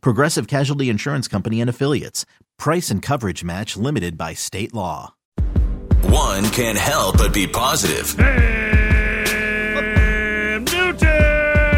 Progressive Casualty Insurance Company and Affiliates. Price and coverage match limited by state law. One can't help but be positive. Cam Newton!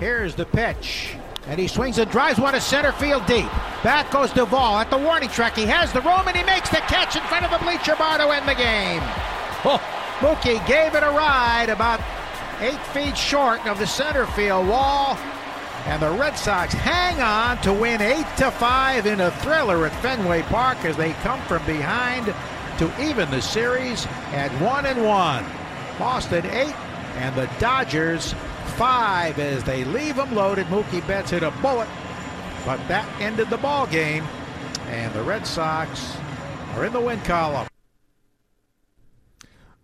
Here's the pitch. And he swings and drives one to center field deep. Back goes Duvall at the warning track. He has the room and he makes the catch in front of the bleacher bar to end the game. Oh, Mookie gave it a ride about eight feet short of the center field wall. And the Red Sox hang on to win 8 to 5 in a thriller at Fenway Park as they come from behind to even the series at 1 and 1. Boston 8 and the Dodgers 5 as they leave them loaded. Mookie Betts hit a bullet, but that ended the ball game. And the Red Sox are in the win column.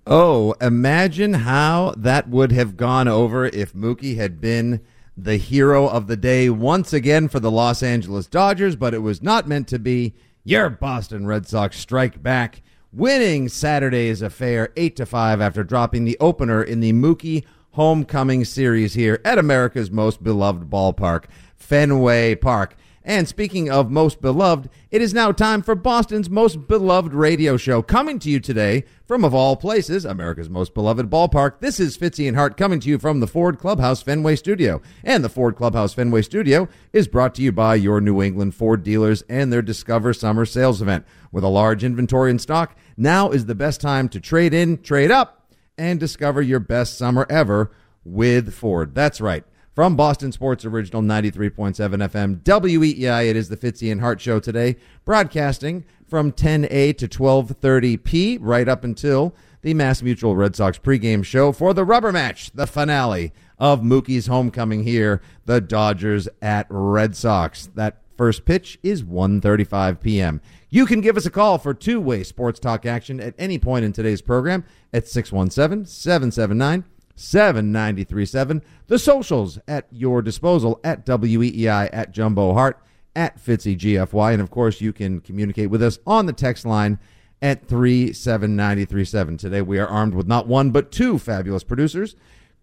Oh, imagine how that would have gone over if Mookie had been the hero of the day once again for the Los Angeles Dodgers, but it was not meant to be. Your Boston Red Sox strike back, winning Saturday's affair 8 to 5 after dropping the opener in the Mookie homecoming series here at America's most beloved ballpark, Fenway Park. And speaking of most beloved, it is now time for Boston's most beloved radio show. Coming to you today from, of all places, America's most beloved ballpark. This is Fitzy and Hart coming to you from the Ford Clubhouse Fenway Studio. And the Ford Clubhouse Fenway Studio is brought to you by your New England Ford dealers and their Discover Summer Sales Event. With a large inventory in stock, now is the best time to trade in, trade up, and discover your best summer ever with Ford. That's right. From Boston Sports Original 93.7 FM WEEI, it is the Fitzy and Hart Show today, broadcasting from 10A to 12.30P, right up until the Mass Mutual Red Sox pregame show for the rubber match, the finale of Mookie's homecoming here, the Dodgers at Red Sox. That first pitch is 1:35 p.m. You can give us a call for two-way sports talk action at any point in today's program at 617 779 7937. The socials at your disposal at WEEI, at Jumbo Hart at Fitzy GFY. And of course, you can communicate with us on the text line at 37937. Today, we are armed with not one, but two fabulous producers.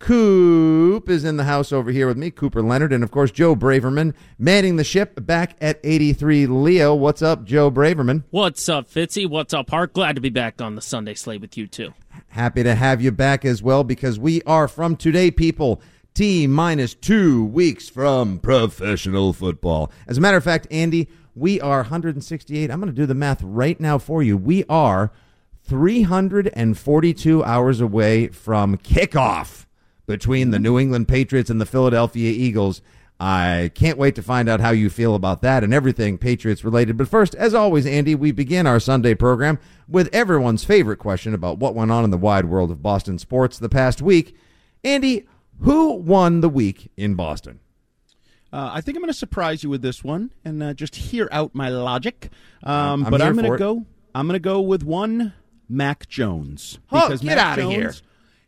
Coop is in the house over here with me, Cooper Leonard, and of course, Joe Braverman manning the ship back at 83 Leo. What's up, Joe Braverman? What's up, Fitzy? What's up, Hart? Glad to be back on the Sunday slate with you, too. Happy to have you back as well because we are from today, people. T minus two weeks from professional football. As a matter of fact, Andy, we are 168. I'm going to do the math right now for you. We are 342 hours away from kickoff between the New England Patriots and the Philadelphia Eagles. I can't wait to find out how you feel about that and everything Patriots related. But first, as always, Andy, we begin our Sunday program with everyone's favorite question about what went on in the wide world of Boston sports the past week. Andy, who won the week in Boston? Uh, I think I'm going to surprise you with this one and uh, just hear out my logic. I'm Um, but here I'm going to go. I'm going to go with one Mac Jones Oh, because get Mac outta Jones, here.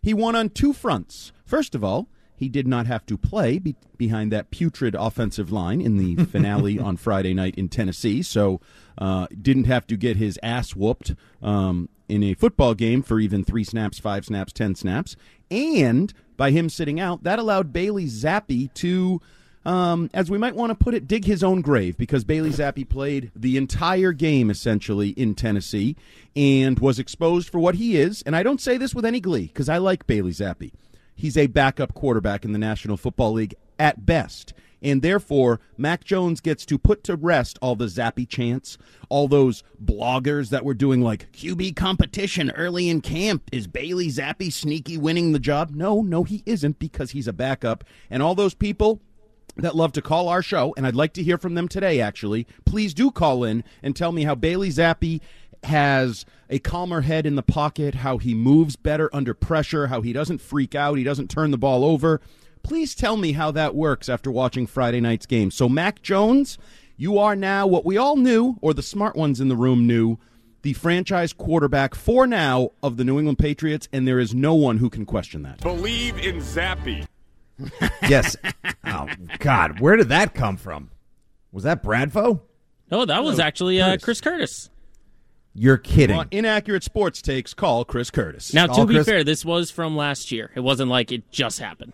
He won on two fronts. First of all, he did not have to play be- behind that putrid offensive line in the finale on Friday night in Tennessee, so uh, didn't have to get his ass whooped um, in a football game for even three snaps, five snaps, ten snaps, and by him sitting out, that allowed Bailey Zappe to um, as we might want to put it, dig his own grave because Bailey Zappe played the entire game essentially in Tennessee and was exposed for what he is. And I don't say this with any glee because I like Bailey Zappe. He's a backup quarterback in the National Football League at best. And therefore, Mac Jones gets to put to rest all the Zappe chants, all those bloggers that were doing like QB competition early in camp. Is Bailey Zappe sneaky winning the job? No, no, he isn't because he's a backup. And all those people that love to call our show, and I'd like to hear from them today, actually, please do call in and tell me how Bailey Zappe has a calmer head in the pocket, how he moves better under pressure, how he doesn't freak out, he doesn't turn the ball over. Please tell me how that works after watching Friday night's game. So, Mac Jones, you are now what we all knew, or the smart ones in the room knew, the franchise quarterback for now of the New England Patriots, and there is no one who can question that. Believe in Zappe. yes. Oh God, where did that come from? Was that Bradfo? No, that was actually uh, Chris Curtis. You're kidding. On inaccurate sports takes, call Chris Curtis. Now, to All be Chris- fair, this was from last year. It wasn't like it just happened.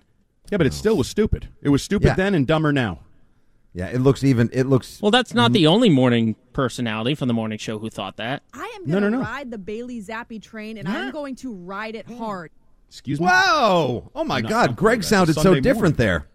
yeah, but it still was stupid. It was stupid Yeah. then and dumber now. Yeah, it looks even. It looks. Well, that's not the only morning personality from the morning show who thought that. I am going to no, no. ride the Bailey Zappe train, and I'm going to ride it hard. Excuse me. Whoa! Oh my No, God, Greg sounded so different morning. there.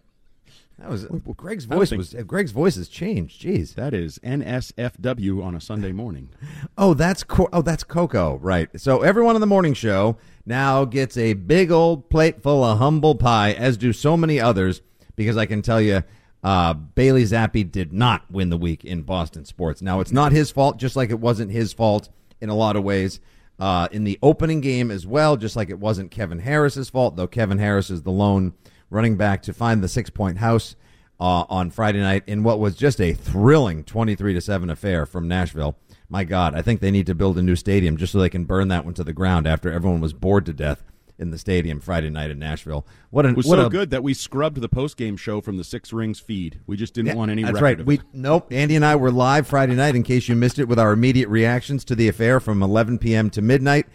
That was Greg's I don't voice was. Greg's voice has changed. Jeez. That is NSFW on a Sunday morning. Oh, that's Co- oh, that's Coco, right? So everyone on the morning show now gets a big old plate full of humble pie, as do so many others. Because I can tell you, uh, Bailey Zappe did not win the week in Boston sports. Now it's not his fault, just like it wasn't his fault in a lot of ways. Uh, in the opening game as well, just like it wasn't Kevin Harris's fault, though Kevin Harris is the lone running back to find the six point house uh, on Friday night in what was just a thrilling 23 to 7 affair from Nashville. My God, I think they need to build a new stadium just so they can burn that one to the ground after everyone was bored to death in the stadium Friday night in Nashville. What an It was what so a, good that we scrubbed the post game show from the Six Rings feed. We just didn't Yeah, want any. That's right. We nope. Andy and I were live Friday night. In case you missed it, with our immediate reactions to the affair from 11 p.m. to midnight.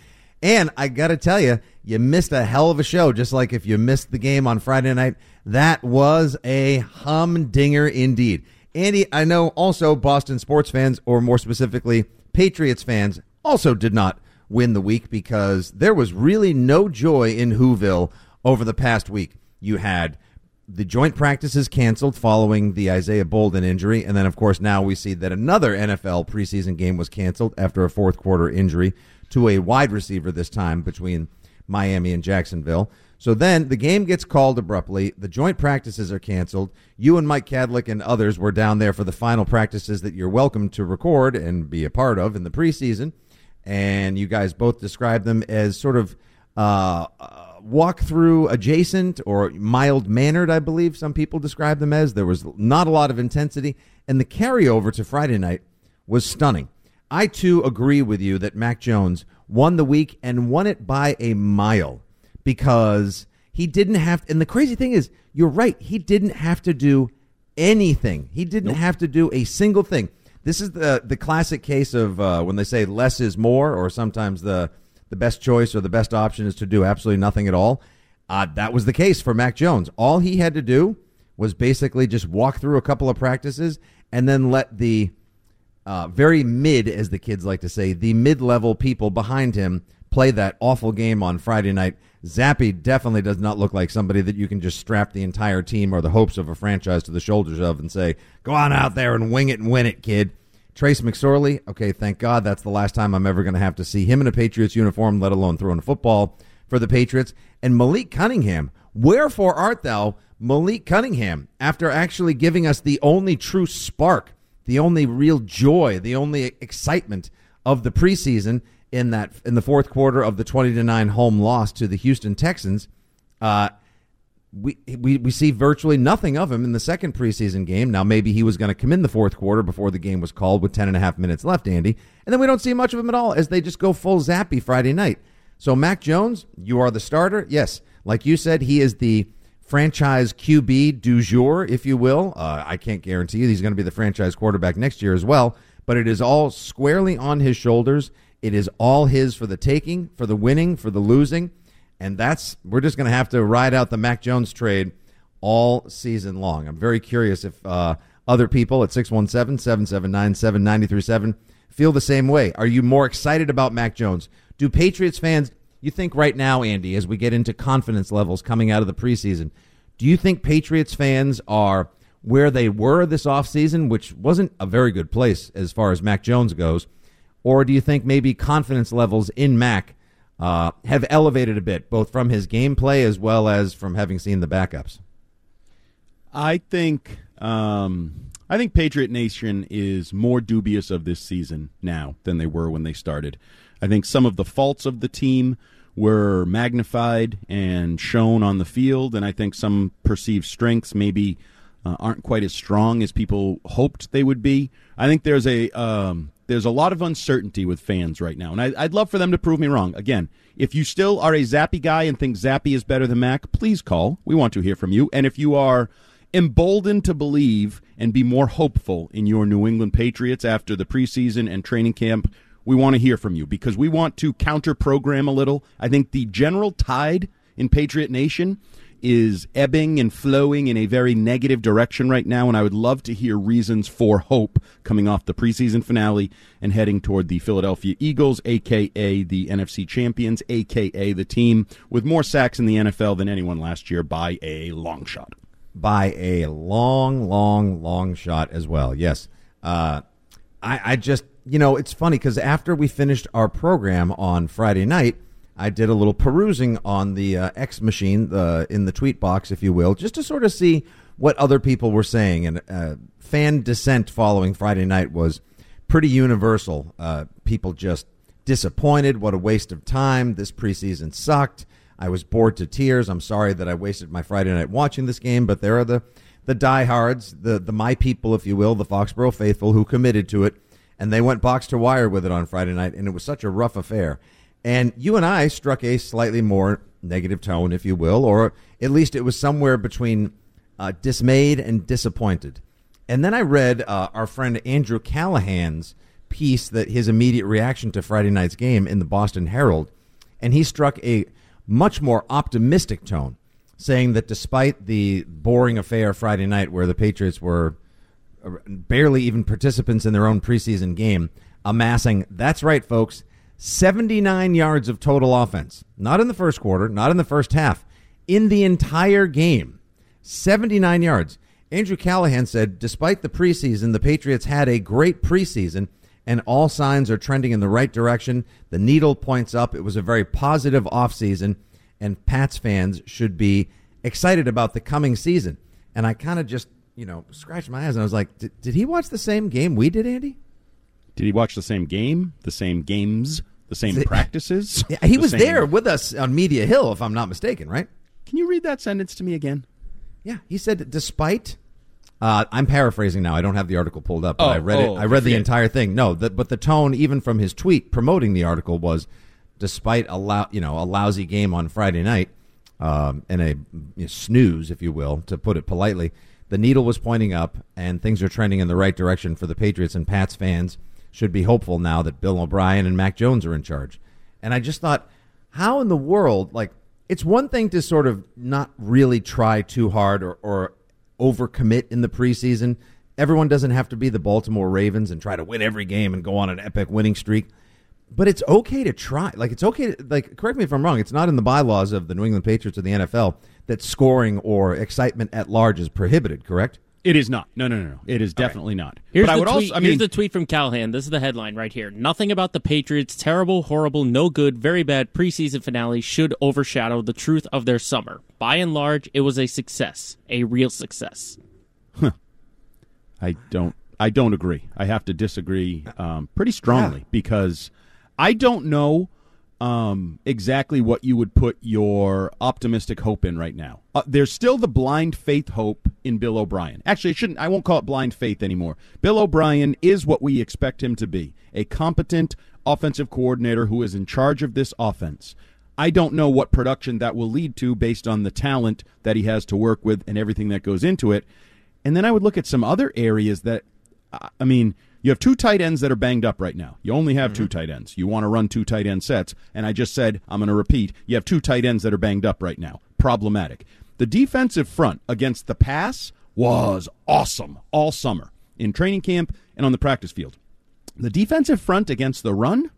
And I got to tell you, you missed a hell of a show. Just like if you missed the game on Friday night, that was a humdinger indeed. Andy, I know also Boston sports fans, or more specifically, Patriots fans, also did not win the week because there was really no joy in Whoville over the past week. You had the joint practices canceled following the Isaiah Bolden injury. And then, of course, now we see that another NFL preseason game was canceled after a fourth quarter injury to a wide receiver this time between Miami and Jacksonville. So then the game gets called abruptly. The joint practices are canceled. You and Mike Kadlick and others were down there for the final practices that you're welcome to record and be a part of in the preseason. And you guys both described them as sort of uh, uh, walk through adjacent or mild mannered, I believe some people describe them as. There was not a lot of intensity. And the carryover to Friday night was stunning. I too agree with you that Mac Jones won the week and won it by a mile because he didn't have and the crazy thing is you're right he didn't have to do anything. He didn't have to do a single thing. This is the the classic case of uh, when they say less is more or sometimes the the best choice or the best option is to do absolutely nothing at all. Uh, that was the case for mac jones. All he had to do was basically just walk through a couple of practices and then let the uh, very mid, as the kids like to say, the mid-level people behind him play that awful game on Friday night. Zappe definitely does not look like somebody that you can just strap the entire team or the hopes of a franchise to the shoulders of and say, "Go on out there and wing it and win it, kid." Trace McSorley, okay, thank God that's the last time I'm ever going to have to see him in a Patriots uniform, let alone throwing a football for the Patriots. And Malik Cunningham, wherefore art thou, Malik Cunningham, after actually giving us the only true spark the only real joy, the only excitement of the preseason in that in the fourth quarter of the twenty to nine home loss to the Houston Texans. Uh, we, we we see virtually nothing of him in the second preseason game. Now maybe he was going to come in the fourth quarter before the game was called with 10 and a half minutes left, Andy. And then we don't see much of him at all as they just go full Zappe Friday night. So Mac Jones, you are the starter. Yes, like you said, he is the franchise QB du jour, if you will. Uh, I can't guarantee you he's going to be the franchise quarterback next year as well, but it is all squarely on his shoulders. It is all his for the taking, for the winning, for the losing. And that's, we're just going to have to ride out the Mac Jones trade all season long. I'm very curious if uh, other people at 617 779 7937 feel the same way. Are you more excited about Mac Jones? Do Patriots fans, you think right now, Andy, as we get into confidence levels coming out of the preseason, do you think Patriots fans are where they were this offseason, which wasn't a very good place as far as Mac Jones goes? Or do you think maybe confidence levels in Mac uh, have elevated a bit, both from his gameplay as well as from having seen the backups? I think um, I think Patriot Nation is more dubious of this season now than they were when they started. I think some of the faults of the team were magnified and shown on the field, and I think some perceived strengths maybe uh, aren't quite as strong as people hoped they would be. I think there's a um, there's a lot of uncertainty with fans right now, and I, would love for them to prove me wrong. Again, if you still are a Zappe guy and think Zappe is better than Mac, please call. We want to hear from you. And if you are emboldened to believe and be more hopeful in your New England Patriots after the preseason and training camp we want to hear from you because we want to counter program a little. I think the general tide in Patriot Nation is ebbing and flowing in a very negative direction right now, and I would love to hear reasons for hope coming off the preseason finale and heading toward the Philadelphia Eagles, aka the NFC champions, aka the team with more sacks in the NFL than anyone last year by a long shot. By a long, long, long shot as well. Yes. Uh, I, I just you know, it's funny because after we finished our program on Friday night, I did a little perusing on the uh, X machine, the in the tweet box, if you will, just to sort of see what other people were saying. And uh, fan dissent following Friday night was pretty universal. Uh, people just disappointed. What a waste of time. This preseason sucked. I was bored to tears. I'm sorry that I wasted my Friday night watching this game, but there are the the diehards, the the my people, if you will, the Foxborough faithful who committed to it and they went box to wire with it on Friday night, and it was such a rough affair. And you and I struck a slightly more negative tone, if you will, or at least it was somewhere between uh, dismayed and disappointed. And then I read uh, our friend Andrew Callahan's piece that his immediate reaction to Friday night's game in the Boston Herald, and he struck a much more optimistic tone, saying that despite the boring affair Friday night where the Patriots were uh, barely even participants in their own preseason game, amassing, that's right, folks, 79 yards of total offense. Not in the first quarter, not in the first half, in the entire game. 79 yards. Andrew Callahan said, despite the preseason, the Patriots had a great preseason and all signs are trending in the right direction. The needle points up. It was a very positive offseason, and Pats fans should be excited about the coming season. And I kind of just you know, scratched my eyes and I was like, did, he watch the same game we did, Andy? Did he watch the same game, the same games, the same the, practices? Yeah, he the was same... there with us on Media Hill, if I'm not mistaken, right? Can you read that sentence to me again? Yeah, he said, despite. Uh, I'm paraphrasing now. I don't have the article pulled up, but oh, I read oh, it. I read the entire thing. No, the, but the tone, even from his tweet promoting the article, was despite a lou- you know a lousy game on Friday night um, and a you know, snooze, if you will, to put it politely the needle was pointing up, and things are trending in the right direction for the Patriots. And Pats fans should be hopeful now that Bill O'Brien and Mac Jones are in charge. And I just thought, how in the world, like, it's one thing to sort of not really try too hard or, or overcommit in the preseason. Everyone doesn't have to be the Baltimore Ravens and try to win every game and go on an epic winning streak. But it's okay to try. Like it's okay. To, like correct me if I'm wrong. It's not in the bylaws of the New England Patriots or the NFL that scoring or excitement at large is prohibited, correct? It is not. No, no, no, no. It is definitely not. Here's but the I would tweet, also. I mean, here's the tweet from Callahan. This is the headline right here. Nothing about the Patriots' terrible, horrible, no good, very bad preseason finale should overshadow the truth of their summer. By and large, it was a success, a real success. Huh. I don't. I don't agree. I have to disagree um, pretty strongly yeah. because I don't know um, exactly what you would put your optimistic hope in right now. Uh, there's still the blind faith hope in Bill O'Brien. Actually, it shouldn't. I won't call it blind faith anymore. Bill O'Brien is what we expect him to be: a competent offensive coordinator who is in charge of this offense. I don't know what production that will lead to based on the talent that he has to work with and everything that goes into it. And then I would look at some other areas that, I mean you have two tight ends that are banged up right now. You only have mm-hmm. two tight ends. You want to run two tight end sets. And I just said, I'm going to repeat, you have two tight ends that are banged up right now. Problematic. The defensive front against the pass was awesome all summer in training camp and on the practice field. The defensive front against the run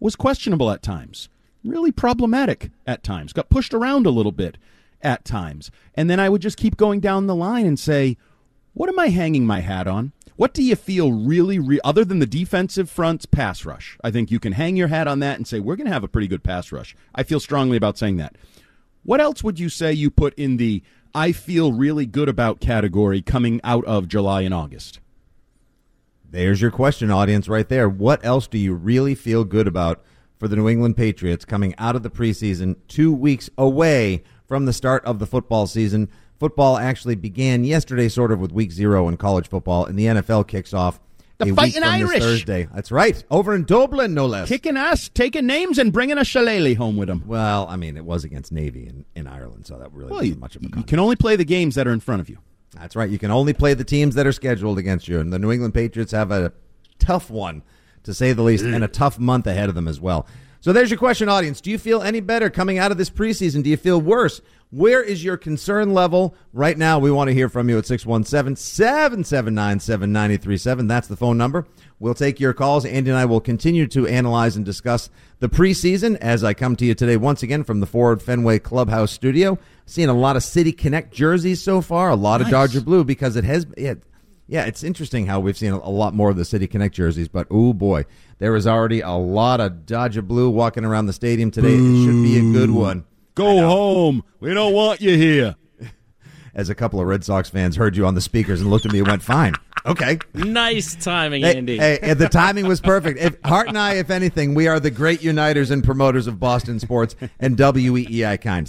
was questionable at times, really problematic at times, got pushed around a little bit at times. And then I would just keep going down the line and say, What am I hanging my hat on? What do you feel really, re- other than the defensive front's pass rush? I think you can hang your hat on that and say, we're going to have a pretty good pass rush. I feel strongly about saying that. What else would you say you put in the I feel really good about category coming out of July and August? There's your question, audience, right there. What else do you really feel good about for the New England Patriots coming out of the preseason, two weeks away from the start of the football season? Football actually began yesterday, sort of with week zero in college football, and the NFL kicks off the fighting Irish. This Thursday. That's right, over in Dublin, no less. Kicking ass, taking names, and bringing a shillelagh home with them. Well, I mean, it was against Navy in, in Ireland, so that really Well, wasn't you, much of a you can only play the games that are in front of you. That's right. You can only play the teams that are scheduled against you, and the New England Patriots have a tough one, to say the least, and a tough month ahead of them as well. So there's your question, audience. Do you feel any better coming out of this preseason? Do you feel worse? Where is your concern level right now? We want to hear from you at 617 779 7937. That's the phone number. We'll take your calls. Andy and I will continue to analyze and discuss the preseason as I come to you today once again from the Ford Fenway Clubhouse studio. Seeing a lot of City Connect jerseys so far, a lot of Dodger blue because it has. Yeah, it's interesting how we've seen a, a lot more of the City Connect jerseys, but oh boy, there is already a lot of Dodger blue walking around the stadium today. It should be a good one. Go home. We don't want you here. As a couple of Red Sox fans heard you on the speakers and looked at me and went, "Fine, okay." Nice timing, Hey, Andy. hey, and the timing was perfect. If Hart and I, if anything, we are the great uniters and promoters of Boston sports and WEEI kind.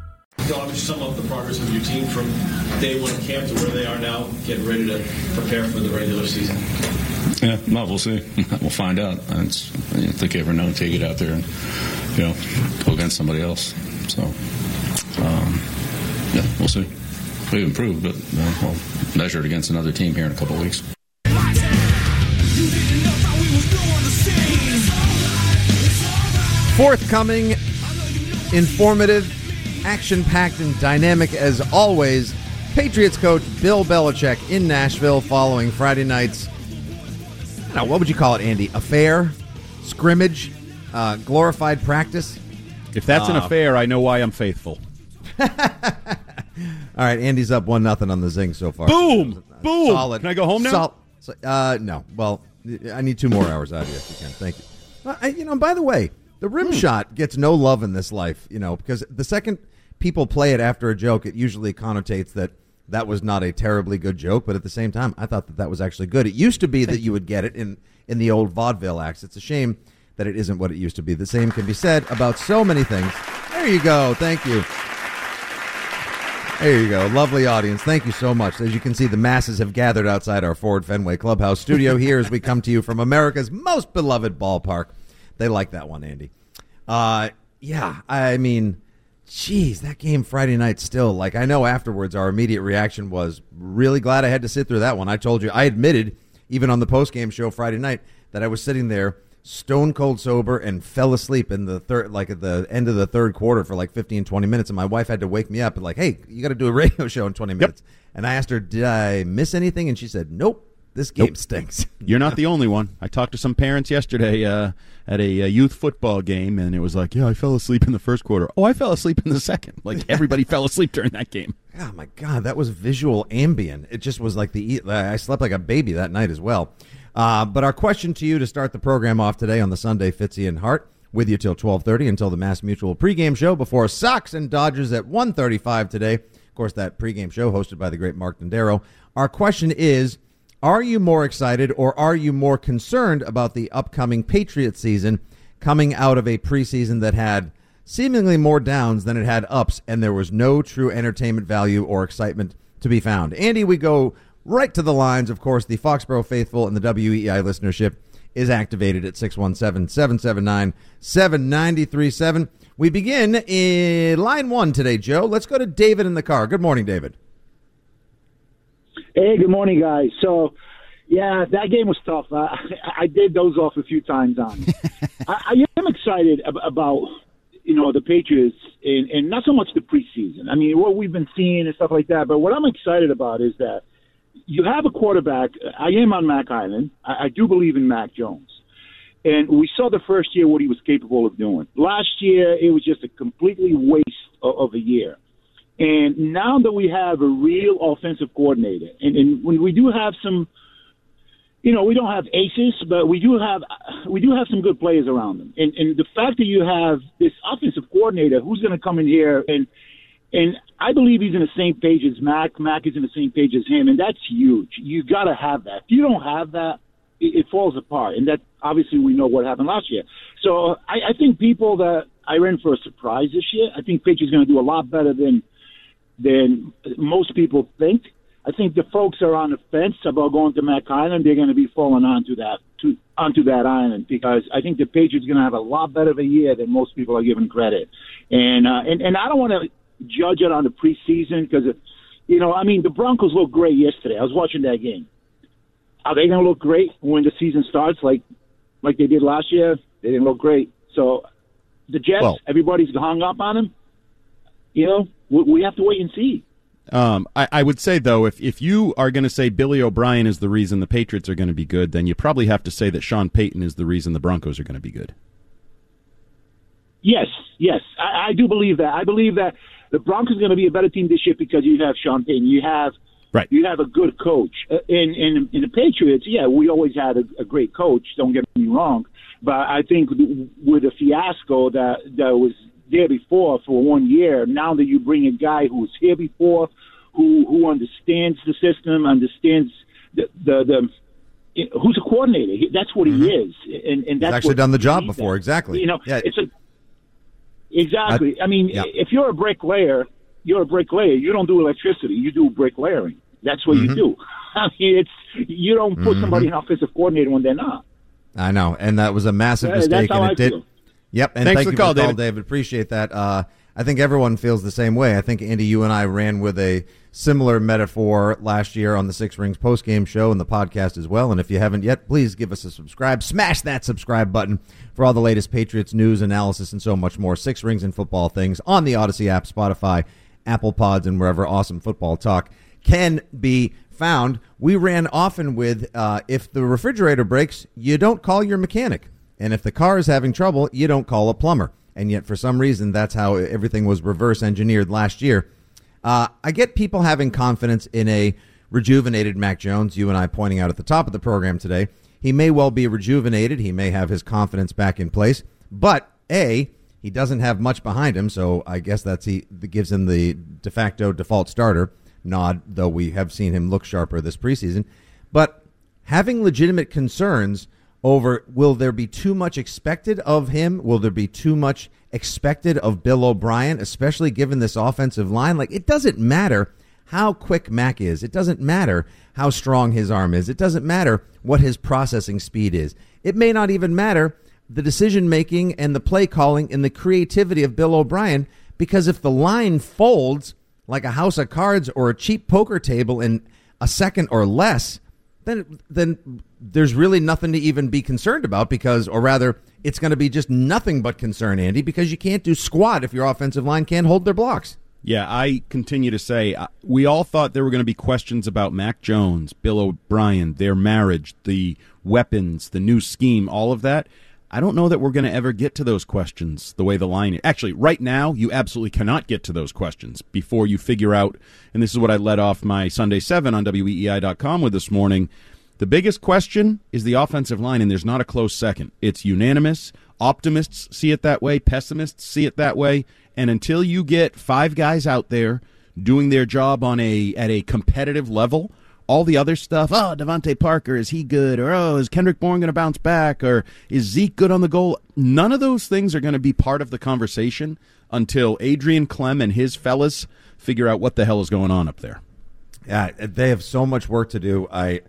Dog, just sum up the progress of your team from day one at camp to where they are now, getting ready to prepare for the regular season. Yeah, well, we'll see. we'll find out. It's, I think you ever know until you get out there and you know go against somebody else. So um, yeah, we'll see. We've improved, but uh, we'll measure it against another team here in a couple of weeks. Forthcoming, informative, action packed, and dynamic as always. Patriots coach Bill Belichick in Nashville following Friday night's, now, what would you call it, Andy? Affair? Scrimmage? Uh, glorified practice? If that's an Uh, affair, I know why I'm faithful. All right, Andy's up one nothing on the zing so far. Boom! Boom! Solid. Can I go home now? Sol- so- uh, no. Well, I need two more hours out of you if you can. Thank you. Uh, I, you know, by the way, the rim Hmm. shot gets no love in this life. You know, because the second people play it after a joke, it usually connotates that that was not a terribly good joke. But at the same time, I thought that that was actually good. It used to be that you would get it in in the old vaudeville acts. It's a shame that it isn't what it used to be. The same can be said about so many things. There you go. Thank you. There you go. Lovely audience. Thank you so much. As you can see, the masses have gathered outside our Ford Fenway Clubhouse studio here as we come to you from America's most beloved ballpark. They like that one, Andy. Uh, yeah, I mean, geez, that game Friday night still, like, I know afterwards our immediate reaction was really glad I had to sit through that one. I told you, I admitted, even on the post game show Friday night, that I was sitting there stone cold sober and fell asleep in the third like at the end of the third quarter for like 15 20 minutes and my wife had to wake me up and like hey you got to do a radio show in 20 minutes. And i asked her did i miss anything? And she said nope this game Nope. stinks You're not the only one. I talked to some parents yesterday uh, at a, uh youth football game, and it was like, "Yeah, I fell asleep in the first quarter. Oh, I fell asleep in the second. Like everybody fell asleep during that game. Oh my god, that was visual Ambien. It just was like the I slept like a baby that night as well. Uh, but our question to you to start the program off today on the Sunday Fitzy and Hart with you till twelve thirty until the Mass Mutual pregame show before Sox and Dodgers at one thirty five today. Of course, that pregame show hosted by the great Mark Dendero. Our question is: Are you more excited or are you more concerned about the upcoming Patriot season coming out of a preseason that had seemingly more downs than it had ups, and there was no true entertainment value or excitement to be found. Andy, we go right to the lines. Of course, the Foxborough faithful and the WEEI listenership is activated at 617 779 7937. We begin in line one today, Joe. Let's go to David in the car. Good morning, David. Hey, good morning, guys. So, yeah, that game was tough. I, I did those off a few times on. I, I am excited ab- about you know the Patriots and, and not so much the preseason. I mean, what we've been seeing and stuff like that. But what I'm excited about is that you have a quarterback. I am on Mac Island. I, I do believe in Mac Jones. And we saw the first year what he was capable of doing. Last year, it was just a completely waste of, of a year. And now that we have a real offensive coordinator, and, and when we do have some, you know, we don't have aces, but we do have we do have some good players around them. And, and the fact that you have this offensive coordinator who's going to come in here and and I believe he's in the same page as Mac. Mac is in the same page as him, and that's huge. You got to have that. If you don't have that, it, it falls apart. And that obviously we know what happened last year. So I, I think people that I ran for a surprise this year. I think is going to do a lot better than than most people think. I think the folks are on the fence about going to Mac Island. They're going to be falling onto that to onto that island because I think the Patriots are going to have a lot better of a year than most people are giving credit. And uh, and and I don't want to judge it on the preseason because you know I mean the Broncos looked great yesterday. I was watching that game. Are they going to look great when the season starts like like they did last year? They didn't look great. So the Jets, Well- everybody's hung up on them. You know, we, we have to wait and see. Um, I, I would say though, if if you are going to say Billy O'Brien is the reason the Patriots are going to be good, then you probably have to say that Sean Payton is the reason the Broncos are going to be good. Yes, yes, I, I do believe that. I believe that the Broncos are going to be a better team this year because you have Sean Payton. You have right. You have a good coach. Uh, in in in the Patriots, yeah, we always had a, a great coach. Don't get me wrong, but I think with the fiasco that that was there before for one year, now that you bring a guy who was here before, who who understands the system, understands the the. the Who's a coordinator? That's what he is, and and He's that's actually done the job does. before. Exactly. You know, Yeah. it's a exactly. I, mean, yeah. if you're a bricklayer, you're a bricklayer. You don't do electricity. You do bricklayering. That's what Mhm. you do. I mean, it's you don't put Mhm. somebody in offensive coordinator when they're not. I know, and that was a massive Yeah, mistake, and I it did. feel. Yep, and Thanks thank for you the call, for the call, David. David. Appreciate that. Uh, I think everyone feels the same way. I think Andy, you and I ran with a similar metaphor last year on the Six Rings post game show and the podcast as well. And if you haven't yet, please give us a subscribe. Smash that subscribe button for all the latest Patriots news, analysis, and so much more. Six Rings and football things on the Audacy app, Spotify, Apple Pods, and wherever awesome football talk can be found. We ran often with uh, if the refrigerator breaks, you don't call your mechanic. And if the car is having trouble, you don't call a plumber. And yet, for some reason, that's how everything was reverse engineered last year. Uh, I get people having confidence in a rejuvenated Mac Jones. You and I pointing out at the top of the program today. He may well be rejuvenated. He may have his confidence back in place. But A, he doesn't have much behind him. So I guess that's he that gives him the de facto default starter nod, though we have seen him look sharper this preseason. But having legitimate concerns over will there be too much expected of him? Will there be too much expected of Bill O'Brien, especially given this offensive line? Like, it doesn't matter how quick Mac is. It doesn't matter how strong his arm is. It doesn't matter what his processing speed is. It may not even matter the decision making and the play calling and the creativity of Bill O'Brien because if the line folds like a house of cards or a cheap poker table in a second or less, then then there's really nothing to even be concerned about because or rather it's going to be just nothing but concern Andy because you can't do squat if your offensive line can't hold their blocks. Yeah, I continue to say uh, we all thought there were going to be questions about Mac Jones, Bill O'Brien, their marriage, the weapons, the new scheme, all of that. I don't know that we're going to ever get to those questions the way the line is. Actually, right now, you absolutely cannot get to those questions before you figure out, and this is what I led off my Sunday 7 on WEEI.com with this morning. The biggest question is the offensive line, and there's not a close second. It's unanimous. Optimists see it that way, pessimists see it that way. And until you get five guys out there doing their job on a at a competitive level, all the other stuff, oh, DeVante Parker, is he good? Or oh, is Kendrick Bourne going to bounce back? Or is Zeke good on the goal? None of those things are going to be part of the conversation until Adrian Klemm and his fellas figure out what the hell is going on up there. Yeah, they have so much work to do. I,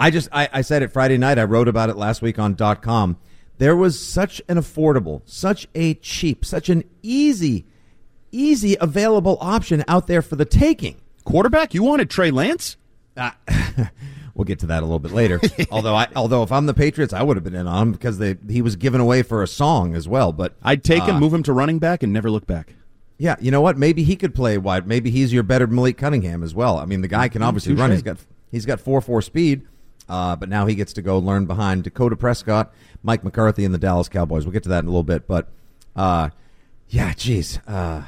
I just I, I said it Friday night. I wrote about it last week on dot .com. There was such an affordable, such a cheap, such an easy, easy available option out there for the taking. Quarterback? You wanted Trey Lance? Uh, we'll get to that a little bit later. although, I, although if I'm the Patriots, I would have been in on him because they he was given away for a song as well. But I'd take him, uh, move him to running back, and never look back. Yeah, you know what? Maybe he could play wide. Maybe he's your better Malik Cunningham as well. I mean, the guy can Mm, obviously touche. run. He's got he's got four four speed, uh, but now he gets to go learn behind Dakota Prescott, Mike McCarthy, and the Dallas Cowboys. We'll get to that in a little bit, but uh, yeah, geez, uh,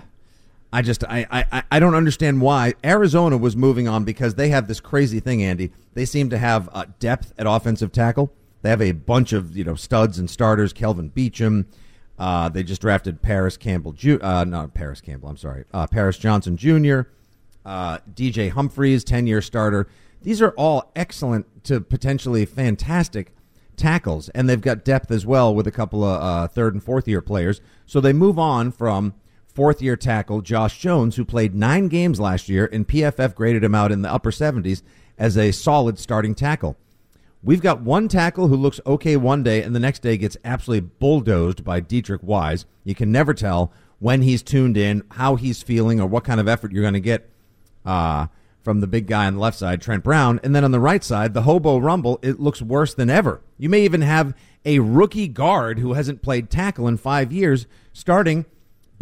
I just I, I I don't understand why Arizona was moving on because they have this crazy thing, Andy. They seem to have uh, depth at offensive tackle. They have a bunch of you know studs and starters. Kelvin Beachum. Uh, they just drafted Paris Campbell, Ju- uh, not Paris Campbell. I'm sorry, Paris Johnson Jr., DJ Humphries, ten year starter. These are all excellent to potentially fantastic tackles, and they've got depth as well with a couple of uh, third and fourth year players. So they move on from fourth year tackle Josh Jones, who played nine games last year, and PFF graded him out in the upper 70s as a solid starting tackle. We've got one tackle who looks okay one day and the next day gets absolutely bulldozed by Deatrich Wise. You can never tell when he's tuned in, how he's feeling, or what kind of effort you're going to get uh, from the big guy on the left side, Trent Brown. And then on the right side, the Hobo Rumble, it looks worse than ever. You may even have a rookie guard who hasn't played tackle in five years starting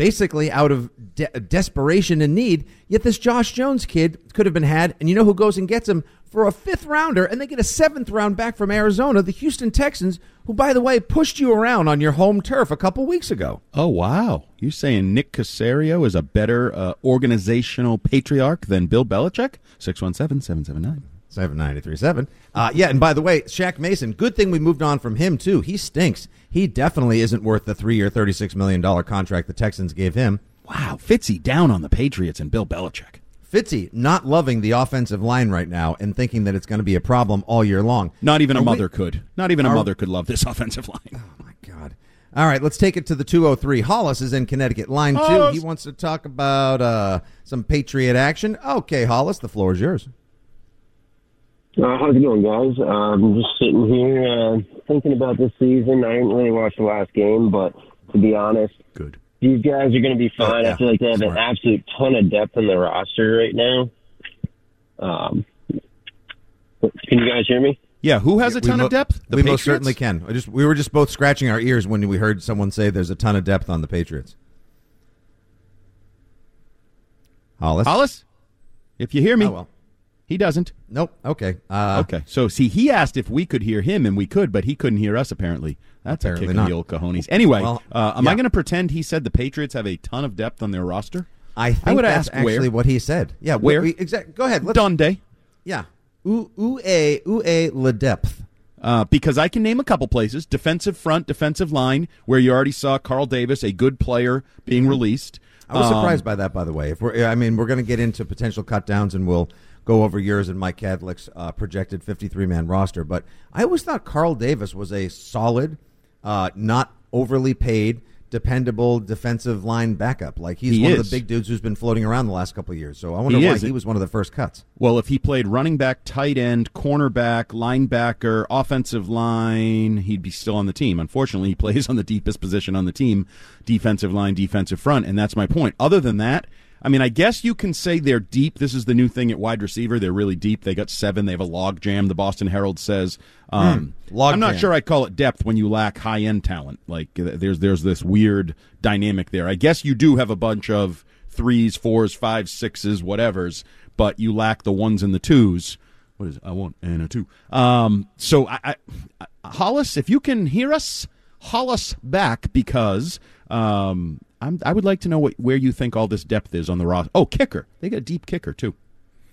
basically out of de- desperation and need. Yet this Josh Jones kid could have been had, and you know who goes and gets him for a fifth rounder, and they get a seventh round back from Arizona, the Houston Texans, who, by the way, pushed you around on your home turf a couple weeks ago. Oh wow! You saying Nick Caserio is a better uh, organizational patriarch than Bill Belichick? 617-779. 7937. Uh, yeah, and by the way, Shaq Mason, good thing we moved on from him, too. He stinks. He definitely isn't worth the three year, $36 million contract the Texans gave him. Wow, Fitzy down on the Patriots and Bill Belichick. Fitzy not loving the offensive line right now and thinking that it's going to be a problem all year long. Not even a Are we- mother could. Not even a mother could love this offensive line. Oh, my God. All right, let's take it to the 203. Hollis is in Connecticut. Line two. He wants to talk about uh, some Patriot action. Okay, Hollis, the floor is yours. Uh, how's it going, guys? Uh, I'm just sitting here uh, thinking about this season. I didn't really watch the last game, but to be honest, good. These guys are going to be fine. yeah. I feel like they have Smart. an absolute ton of depth in the roster right now. Um, can you guys hear me? Yeah, who has a ton mo- of depth? The we Patriots? most certainly can. I just we were just both scratching our ears when we heard someone say there's a ton of depth on the Patriots. Hollis. Hollis, if you hear me, Oh, well. He doesn't. Nope. Okay. Uh, okay. So see, he asked if we could hear him, and we could, but he couldn't hear us. Apparently, that's Apparently a kick not. in the old cojones. Anyway, Well, uh, am yeah. I going to pretend he said the Patriots have a ton of depth on their roster? I think would that's ask actually where. what he said. Yeah. Where? We, exact, go ahead. Let's, Dundee. Yeah. Ooh, ooh, a, ooh, a, le depth. Uh, because I can name a couple places: defensive front, defensive line, where you already saw Carl Davis, a good player, being released. I was Um, surprised by that, by the way. If we're, I mean, we're going to get into potential cut downs, and we'll go over yours and Mike Kadlick's uh, projected 53 man roster. But I always thought Carl Davis was a solid, uh, not overly paid, dependable defensive line backup. Like he's He one of the big dudes who's been floating around the last couple of years. So I wonder He why is. he was one of the first cuts. Well, if he played running back, tight end, cornerback, linebacker, offensive line, he'd be still on the team. Unfortunately, he plays on the deepest position on the team, defensive line, defensive front, and that's my point. Other than that, I mean, I guess you can say they're deep. This is the new thing at wide receiver. They're really deep. They got seven. They have a log jam. The Boston Herald says. Um, Hmm. log I'm not jam. sure I'd call it depth when you lack high end talent. Like uh, there's there's this weird dynamic there. I guess you do have a bunch of threes, fours, fives, sixes, whatevers, but you lack the ones and the twos. What is it? a one and a two? Um, so I, I, I, Hollis, if you can hear us, Hollis back because um, I'm, I would like to know what, where you think all this depth is on the roster. Oh, kicker! They got a deep kicker too.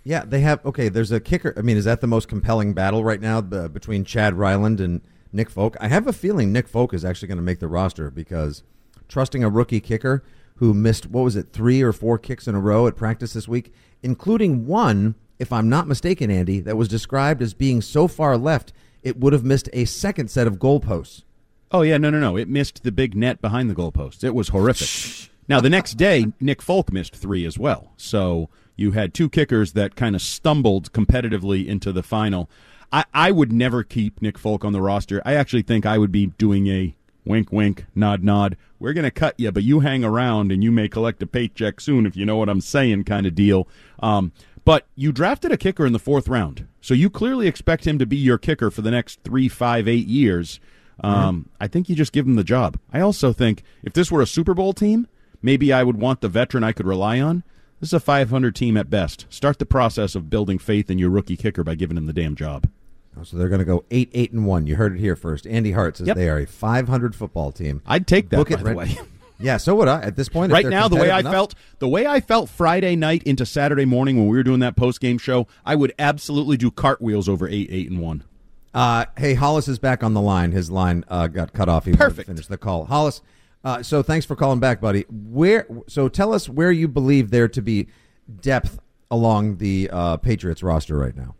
Yeah, they have. Okay, there's a kicker. I mean, is that the most compelling battle right now uh, between Chad Ryland and Nick Folk? I have a feeling Nick Folk is actually going to make the roster because trusting a rookie kicker who missed what was it, three or four kicks in a row at practice this week, including one, if I'm not mistaken, Andy, that was described as being so far left it would have missed a second set of goalposts. Oh yeah, no, no, no! It missed the big net behind the goalposts. It was horrific. now the next day, Nick Folk missed three as well. So you had two kickers that kind of stumbled competitively into the final. I, I would never keep Nick Folk on the roster. I actually think I would be doing a wink, wink, nod, nod. We're going to cut you, but you hang around and you may collect a paycheck soon if you know what I'm saying, kind of deal. Um, But you drafted a kicker in the fourth round, so you clearly expect him to be your kicker for the next three, five, eight years. Um, I think you just give him the job. I also think if this were a Super Bowl team, maybe I would want the veteran I could rely on. This is a 500 team at best. Start the process of building faith in your rookie kicker by giving him the damn job. Oh, So they're going to go eight, eight, and one. You heard it here first. Andy Hart says Yep. they are a 500 football team. I'd take that, Book by it the right- way. Yeah, so would I. At this point, right now, the way I enough- felt, the way I felt Friday night into Saturday morning when we were doing that post game show, I would absolutely do cartwheels over eight, eight, and one. Uh, hey, Hollis is back on the line. His line uh, got cut off. He Perfect. finish the call. Hollis, uh, so thanks for calling back, buddy. Where? So tell us where you believe there to be depth along the uh, Patriots roster right now.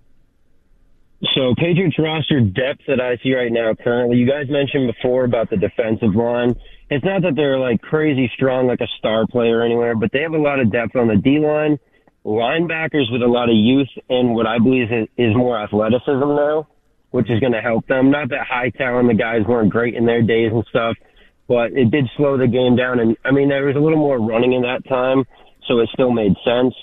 So Patriots roster depth that I see right now currently, you guys mentioned before about the defensive line. It's not that they're like crazy strong like a star player anywhere, but they have a lot of depth on the D line, linebackers with a lot of youth and what I believe is, is more athleticism now, which is going to help them. Not that high talent, the guys weren't great in their days and stuff, but it did slow the game down. And I mean, there was a little more running in that time, so it still made sense.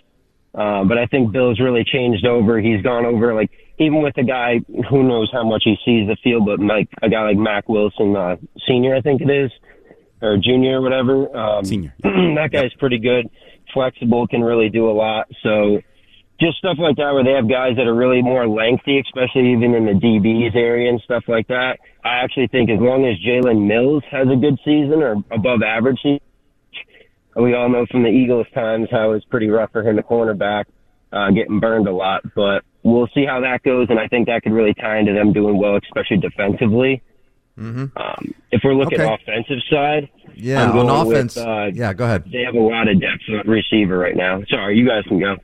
Uh, but I think Bill's really changed over. He's gone over like even with a guy who knows how much he sees the field, but like a guy like Mack Wilson, uh, senior, I think it is, or junior, or whatever. Um, Senior. that guy's pretty good, flexible, can really do a lot. So just stuff like that where they have guys that are really more lengthy, especially even in the DBs area and stuff like that. I actually think as long as Jalen Mills has a good season or above average season, we all know from the Eagles times how it's pretty rough for him, the cornerback, uh, getting burned a lot. But we'll see how that goes, and I think that could really tie into them doing well, especially defensively. Mm-hmm. Um, if we're looking Okay. offensive side, Yeah, on going with, offense. uh, yeah, go ahead. they have a lot of depth at receiver right now. Sorry, you guys can go.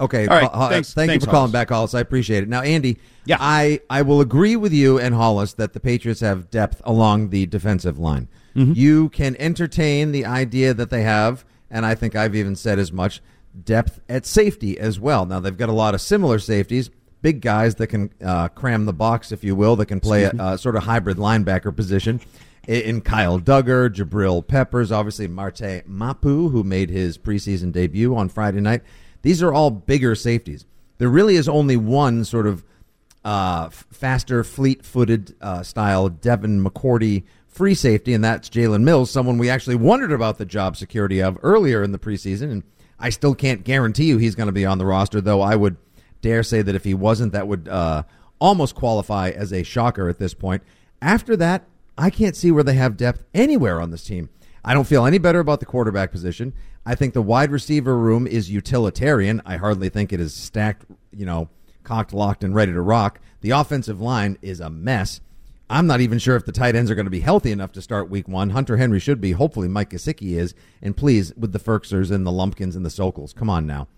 Okay. All right, thanks- thank thanks, you for calling back, Hollis. I appreciate it. Now, Andy, yeah. I, I will agree with you and Hollis that the Patriots have depth along the defensive line. Mm-hmm. You can entertain the idea that they have, and I think I've even said as much, depth at safety as well. Now, they've got a lot of similar safeties, big guys that can uh, cram the box, if you will, that can play a, a sort of hybrid linebacker position. In Kyle Dugger, Jabril Peppers, obviously Marte Mapu, who made his preseason debut on Friday night. These are all bigger safeties. There really is only one sort of uh, faster, fleet-footed uh, style Devin McCourty free safety, and that's Jalen Mills, someone we actually wondered about the job security of earlier in the preseason, and I still can't guarantee you he's going to be on the roster, though I would dare say that if he wasn't, that would uh, almost qualify as a shocker at this point. After that, I can't see where they have depth anywhere on this team. I don't feel any better about the quarterback position. I think the wide receiver room is utilitarian. I hardly think it is stacked, you know, cocked, locked, and ready to rock. The offensive line is a mess. I'm not even sure if the tight ends are going to be healthy enough to start week one. Hunter Henry should be. Hopefully, Mike Gesicki is. And please, with the Firksers and the Lumpkins and the Sokols, come on now.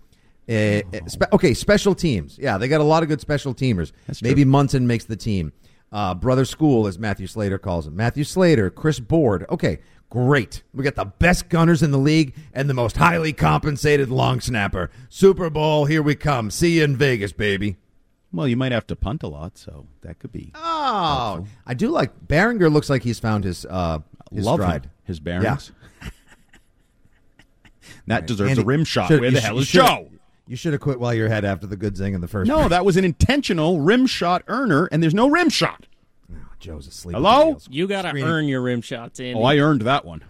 Uh, uh, spe- okay, special teams. Yeah, they got a lot of good special teamers. Maybe Munson makes the team. Uh, Brother School, as Matthew Slater calls him. Matthew Slater, Chris Board. Okay, great. We got the best gunners in the league and the most highly compensated long snapper. Super Bowl, here we come. See you in Vegas, baby. Well, you might have to punt a lot, so that could be. Oh, I do like Baringer. Looks like he's found his uh, his Love him. stride, his bearings. Yeah. That deserves Andy, a rim shot. Where the hell is Joe? You should have quit while you're ahead after the good zing in the first. No, round. that was an intentional rim shot earner, and there's no rim shot. Oh, Joe's asleep. Hello? You got to earn your rim shots, Andy. Oh, I earned that one.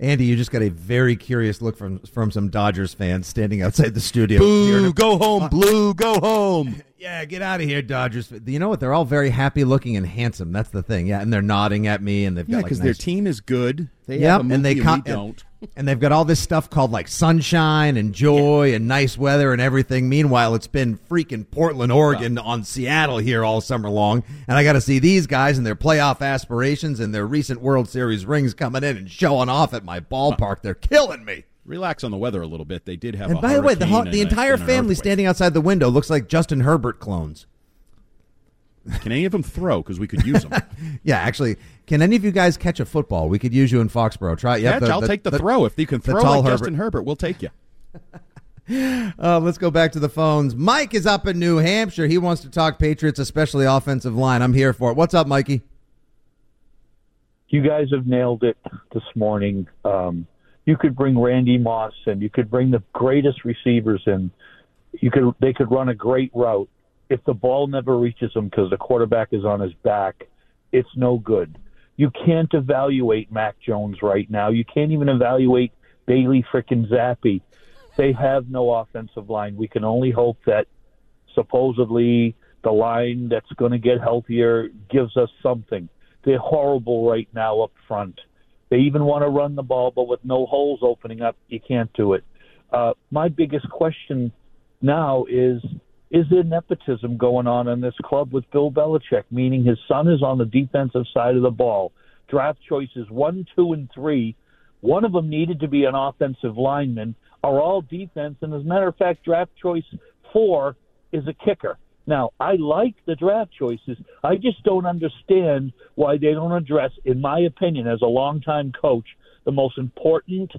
Andy, you just got a very curious look from from some Dodgers fans standing outside the studio. Boo, Here go home, Blue, go home. Yeah, get out of here, Dodgers. You know what? They're all very happy looking and handsome. That's the thing. Yeah, and they're nodding at me, and they've Yeah, got because like their team is good. They Yep, have a and they movie com- we don't. And they've got all this stuff called like sunshine and joy and nice weather and everything. Meanwhile, it's been freaking Portland, Oregon on Seattle here all summer long, and I got to see these guys and their playoff aspirations and their recent World Series rings coming in and showing off at my ballpark. They're killing me. Relax on the weather a little bit. They did have. And a by the way, the, the a- entire family standing outside the window looks like Justin Herbert clones. Can any of them throw? Because we could use them. Yeah, actually, can any of you guys catch a football? We could use you in Foxborough. Try. Yep, Catch, I'll take the, throw. If you can throw tall like Herbert. Justin Herbert, we'll take you. Uh, let's go back to the phones. Mike is up in New Hampshire. He wants to talk Patriots, especially offensive line. I'm here for it. What's up, Mikey? you guys have nailed it this morning. Um, you could bring Randy Moss and you could bring the greatest receivers in you could they could run a great route. If the ball never reaches him because the quarterback is on his back, it's no good. You can't evaluate Mac Jones right now. You can't even evaluate Bailey frickin' Zappe. They have no offensive line. We can only hope that supposedly the line that's going to get healthier gives us something. They're horrible right now up front. They even want to run the ball, but with no holes opening up, you can't do it. Uh, my biggest question now is is there nepotism going on in this club with Bill Belichick, meaning his son is on the defensive side of the ball? Draft choices one, two, and three. One of them needed to be an offensive lineman, are all defense. And as a matter of fact, draft choice four is a kicker. Now, I like the draft choices. I just don't understand why they don't address, in my opinion, as a longtime coach, the most important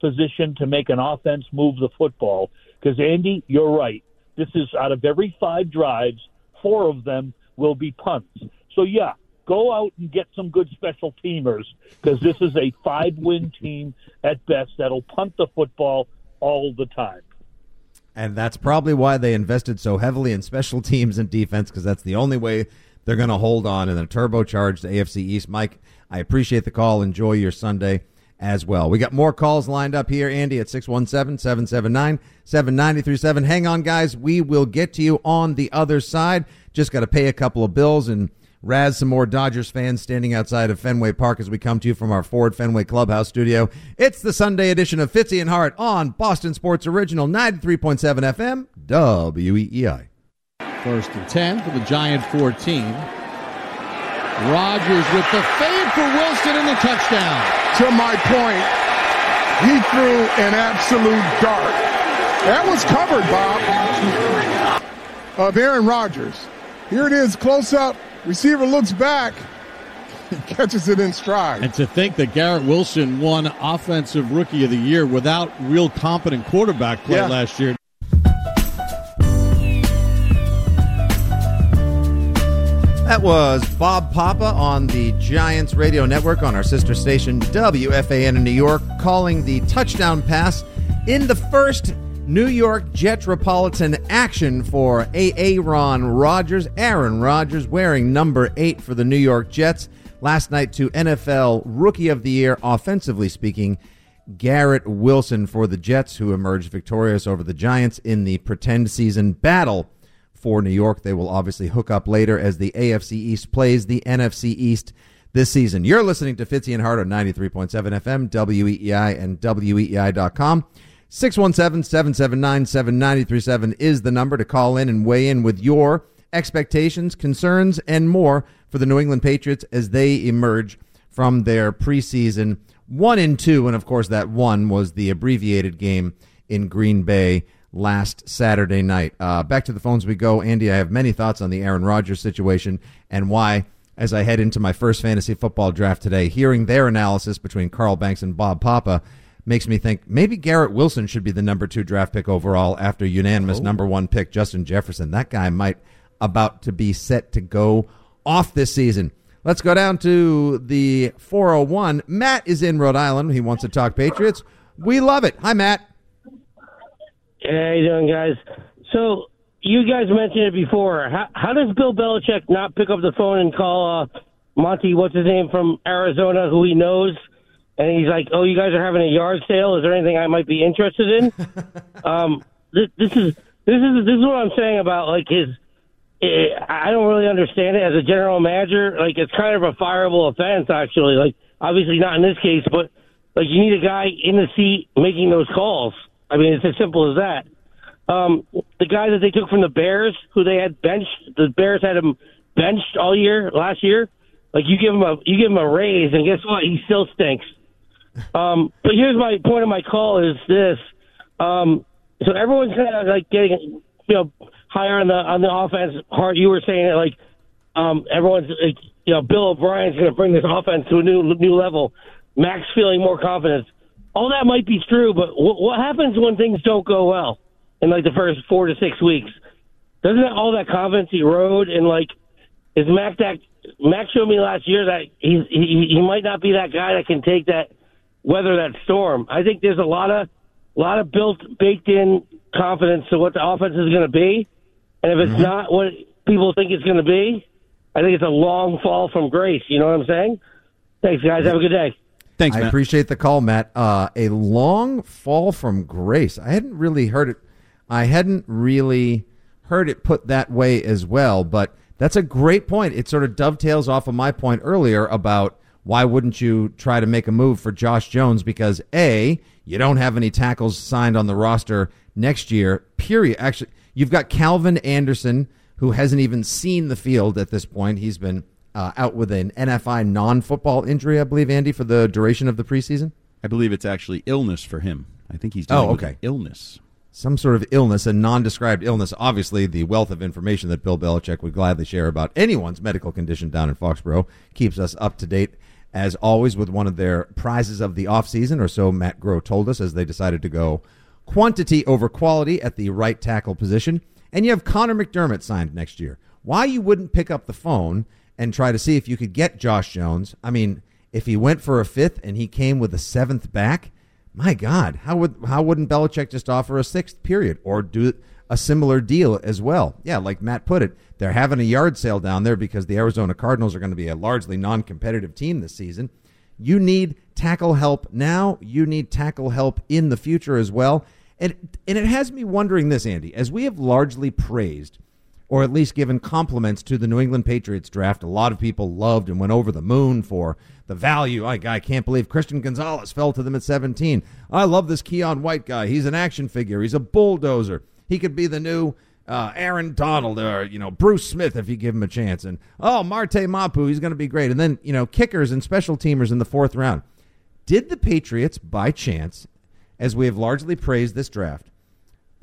position to make an offense move the football. Because, Andy, you're right. This is out of every five drives, four of them will be punts. So, yeah, go out and get some good special teamers because this is a five win team at best that'll punt the football all the time. And that's probably why they invested so heavily in special teams and defense because that's the only way they're going to hold on in a turbocharged AFC East. Mike, I appreciate the call. Enjoy your Sunday as well. We got more calls lined up here, Andy, at 617 779 7937. Hang on, guys. We will get to you on the other side. Just got to pay a couple of bills and razz some more Dodgers fans standing outside of Fenway Park as we come to you from our Ford Fenway Clubhouse studio. It's the Sunday edition of Fitzy and Hart on Boston Sports Original 93.7 FM, WEEI. First and 10 for the Giant 14. Rodgers with the fade for Wilson and the touchdown. To my point, he threw an absolute dart. That was covered, Bob, of Aaron Rodgers. Here it is, close up. Receiver looks back. He catches it in stride. And to think that Garrett Wilson won Offensive Rookie of the Year without real competent quarterback play Yeah. last year. That was Bob Papa on the Giants radio network on our sister station WFAN in New York, calling the touchdown pass in the first New York Jetropolitan action for Aaron Rodgers. Aaron Rodgers wearing number eight for the New York Jets last night to NFL Rookie of the Year, offensively speaking. Garrett Wilson for the Jets, who emerged victorious over the Giants in the pretend season battle for New York. They will obviously hook up later as the AFC East plays the NFC East this season. You're listening to Fitzy and Hart on 93.7 FM, WEEI, and WEEI.com. 617-779-7937 is the number to call in and weigh in with your expectations, concerns, and more for the New England Patriots as they emerge from their preseason one and two. And of course, that one was the abbreviated game in Green Bay last Saturday night. Uh, back to the phones we go. Andy, I have many thoughts on the Aaron Rodgers situation and why, as I head into my first fantasy football draft today, hearing their analysis between Carl Banks and Bob Papa makes me think maybe Garrett Wilson should be the number two draft pick overall after unanimous number one pick Justin Jefferson. That guy might about to be set to go off this season. Let's go down to the 401. Matt is in Rhode Island. He wants to talk Patriots. We love it. Hi, Matt. Hey, you doing, guys? So you guys mentioned it before. How, how does Bill Belichick not pick up the phone and call uh, Monti, what's his name from Arizona, who he knows, and he's like, "Oh, you guys are having a yard sale. Is there anything I might be interested in?" um, this, this is this is this is what I'm saying about like his. eh, I don't really understand it as a general manager. Like it's kind of a fireable offense, actually. Like obviously not in this case, but like you need a guy in the seat making those calls. I mean, it's as simple as that. Um, the guy that they took from the Bears, who they had benched, the Bears had him benched all year last year. Like you give him a you give him a raise, and guess what? He still stinks. Um, but here's my point of my call is this. Um, so everyone's kind of like getting you know higher on the on the offense. Hart, you were saying it like um, everyone's like, you know Bill O'Brien's going to bring this offense to a new new level. Max feeling more confidence. All that might be true, but what, what happens when things don't go well in like the first four to six weeks? Doesn't that, all that confidence erode? And like, is Mac that Mac showed me last year that he's, he he might not be that guy that can take that weather that storm. I think there's a lot of a lot of built baked in confidence to what the offense is going to be. And if it's Mm-hmm. not what people think it's going to be, I think it's a long fall from grace. You know what I'm saying? Thanks, guys. Have a good day. Thanks, I Matt. appreciate the call, Matt. Uh, a long fall from grace. I hadn't really heard it. I hadn't really heard it put that way as well. But that's a great point. It sort of dovetails off of my point earlier about why wouldn't you try to make a move for Josh Jones? Because a you don't have any tackles signed on the roster next year. Period. Actually, you've got Calvin Anderson who hasn't even seen the field at this point. He's been uh, out with an NFI non-football injury, I believe, Andy, for the duration of the preseason. I believe it's actually illness for him. I think he's Oh, dealing with okay. illness. Some sort of illness, a non-described illness. Obviously, the wealth of information that Bill Belichick would gladly share about anyone's medical condition down in Foxborough keeps us up to date, as always, with one of their prizes of the offseason, or so Matt Groh told us as they decided to go quantity over quality at the right tackle position. And you have Conor McDermott signed next year. Why you wouldn't pick up the phone and try to see if you could get Josh Jones? I mean, if he went for a fifth and he came with a seventh back, my God, how would how wouldn't Belichick just offer a sixth period or do a similar deal as well? Yeah, like Matt put it, they're having a yard sale down there because the Arizona Cardinals are going to be a largely non-competitive team this season. You need tackle help now. You need tackle help in the future as well. And and it has me wondering this, Andy, as we have largely praised or at least given compliments to the New England Patriots draft. A lot of people loved and went over the moon for the value. Like, I can't believe Christian Gonzalez fell to them at 17. I love this Keion White guy. He's an action figure. He's a bulldozer. He could be the new uh, Aaron Donald or, you know, Bruce Smith if you give him a chance. And, oh, Marte Mapu, he's going to be great. And then, you know, kickers and special teamers in the fourth round. Did the Patriots, by chance, as we have largely praised this draft,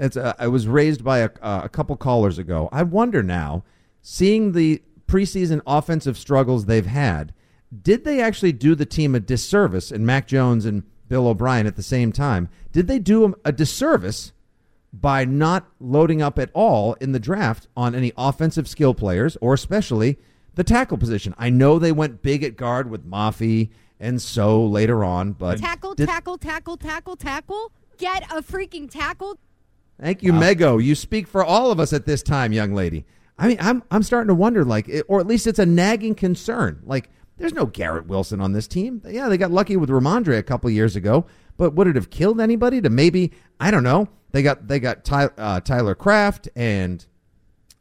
it's uh, I was raised by a, uh, a couple callers ago. I wonder now, seeing the preseason offensive struggles they've had, did they actually do the team a disservice? And Mac Jones and Bill O'Brien at the same time, did they do a disservice by not loading up at all in the draft on any offensive skill players, or especially the tackle position? I know they went big at guard with Mafi and Sow later on, but Tackle, did- tackle, tackle, tackle, tackle. Get a freaking tackle. Thank you, Mego. You speak for all of us at this time, young lady. I mean, I'm I'm starting to wonder, like, or at least it's a nagging concern. Like, there's no Garrett Wilson on this team. Yeah, they got lucky with Rhamondre a couple years ago, but would it have killed anybody to maybe? I don't know. They got they got Ty, uh, Tyler Kraft and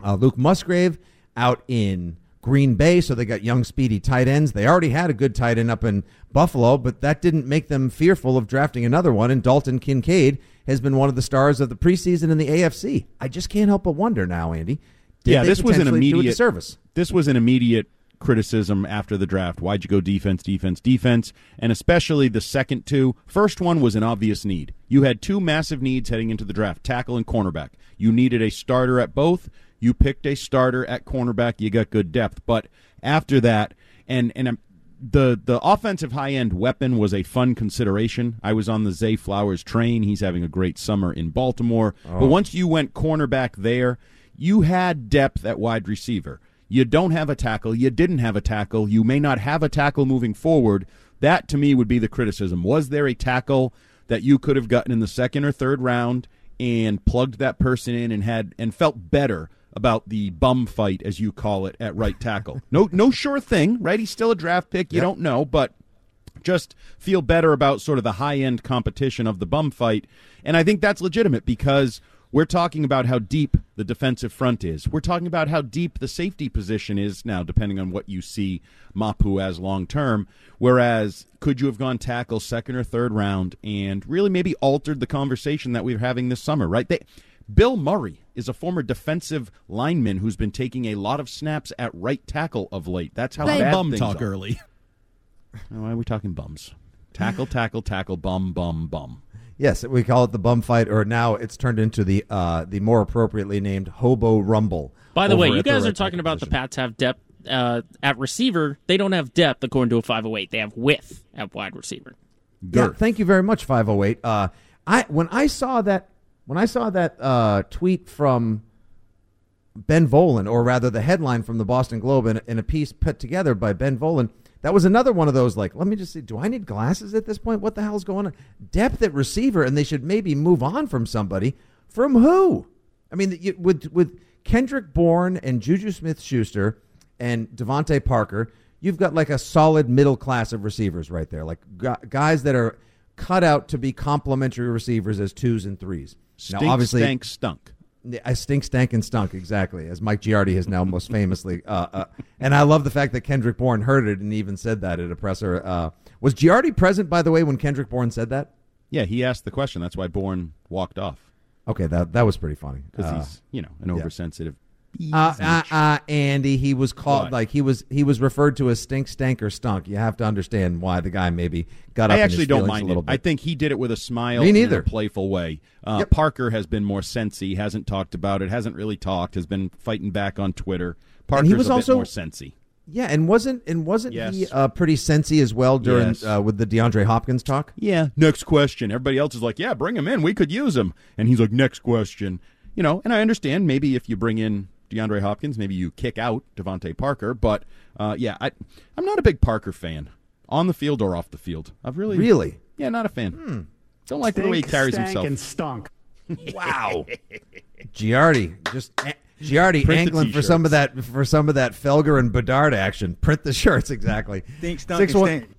uh, Luke Musgrave out in Green Bay, so they got young, speedy tight ends. They already had a good tight end up in Buffalo, but that didn't make them fearful of drafting another one. And Dalton Kincaid has been one of the stars of the preseason in the AFC. I just can't help but wonder now, Andy. Did yeah, this was an potentially do a immediate disservice? This was an immediate criticism after the draft. Why'd you go defense, defense, defense? And especially the second two. First one was an obvious need. You had two massive needs heading into the draft: tackle and cornerback. You needed a starter at both. You picked a starter at cornerback. You got good depth. But after that, and and um, the the offensive high end weapon was a fun consideration. I was on the Zay Flowers train. He's having a great summer in Baltimore. Oh. But once you went cornerback there, you had depth at wide receiver. You don't have a tackle. You didn't have a tackle. You may not have a tackle moving forward. That to me would be the criticism. Was there a tackle that you could have gotten in the second or third round and plugged that person in and had and felt better about the bum fight as you call it at right tackle? no no sure thing, right? He's still a draft pick. You Yep. don't know, but just feel better about sort of the high end competition of the bum fight. And I think that's legitimate because we're talking about how deep the defensive front is. We're talking about how deep the safety position is now, depending on what you see Mapu as long term. Whereas, could you have gone tackle second or third round and really maybe altered the conversation that we we're having this summer, right? They, Bill Murray is a former defensive lineman who's been taking a lot of snaps at right tackle of late. That's how Right. bad Bum things talk are. early. Why are we talking bums? Tackle, tackle, tackle, bum, bum, bum. Yes, we call it the bum fight, or now it's turned into the uh, the more appropriately named Hobo Rumble. By the way, you at the guys are talking tackle about the. Pats have depth uh, at receiver. They don't have depth according to a 508. They have width at wide receiver. Yeah, thank you very much, 508. Uh, I when I saw that when I saw that uh, tweet from Ben Volin, or rather the headline from the Boston Globe in, in a piece put together by Ben Volin, that was another one of those like, let me just see, do I need glasses at this point? What the hell's going on? Depth at receiver, and they should maybe move on from somebody From who? I mean, you, with with Kendrick Bourne and Juju Smith Schuster and DeVante Parker, you've got like a solid middle class of receivers right there, like guys that are cut out to be complementary receivers as twos and threes. Stink, now, obviously, stank, stunk. I stink, stank, and stunk exactly as Mike Giardi has now most famously. Uh, uh, and I love the fact that Kendrick Bourne heard it and even said that at a presser. Uh, was Giardi present, by the way, when Kendrick Bourne said that? Yeah, he asked the question. That's why Bourne walked off Okay, that that was pretty funny because Uh, he's you know an yeah. oversensitive. Uh, uh, uh, Andy, he was called What? like he was he was referred to as stink, stank, or stunk. You have to understand why the guy maybe got up. I in actually his don't feelings mind a little it. bit. I think he did it with a smile, Me and in neither. a playful way. Uh. Parker has been more sensy, hasn't talked about it, hasn't really talked, has been fighting back on Twitter. Parker's he was a also- bit more sensy. yeah, and wasn't and wasn't he Yes. uh, pretty sensy as well during Yes. uh, with the DeAndre Hopkins talk? Yeah. Next question. Everybody else is like, yeah, bring him in. We could use him. And he's like, next question. You know, and I understand maybe if you bring in DeAndre Hopkins, maybe you kick out DeVante Parker. But uh, yeah, I, I'm not a big Parker fan on the field or off the field. I've really, Really? yeah, not a fan. Don't like the way he carries himself. And stunk. Wow, Giardi just Giardi Print angling for some of that for some of that Felger and Bedard action. Print the shirts exactly. Stink, stunk, Six and one- stank.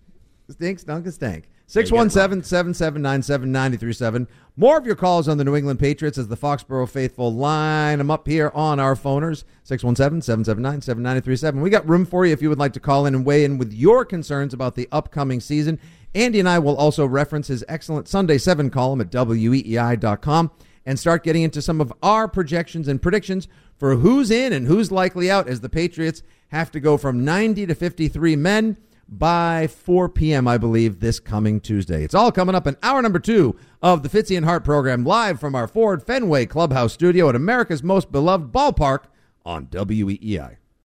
Stink, stunk, and stank. 617 7797 937. More of your calls on the New England Patriots as the Foxborough faithful line them up here on our phoners. 617 779 7937. We got room for you if you would like to call in and weigh in with your concerns about the upcoming season. Andy and I will also reference his excellent Sunday 7 column at weei.com and start getting into some of our projections and predictions for who's in and who's likely out as the Patriots have to go from 90 to 53 men by 4 p.m., I believe, this coming Tuesday. It's all coming up in hour number two of the Fitzy and Hart program, live from our Ford Fenway Clubhouse studio at America's most beloved ballpark on WEEI.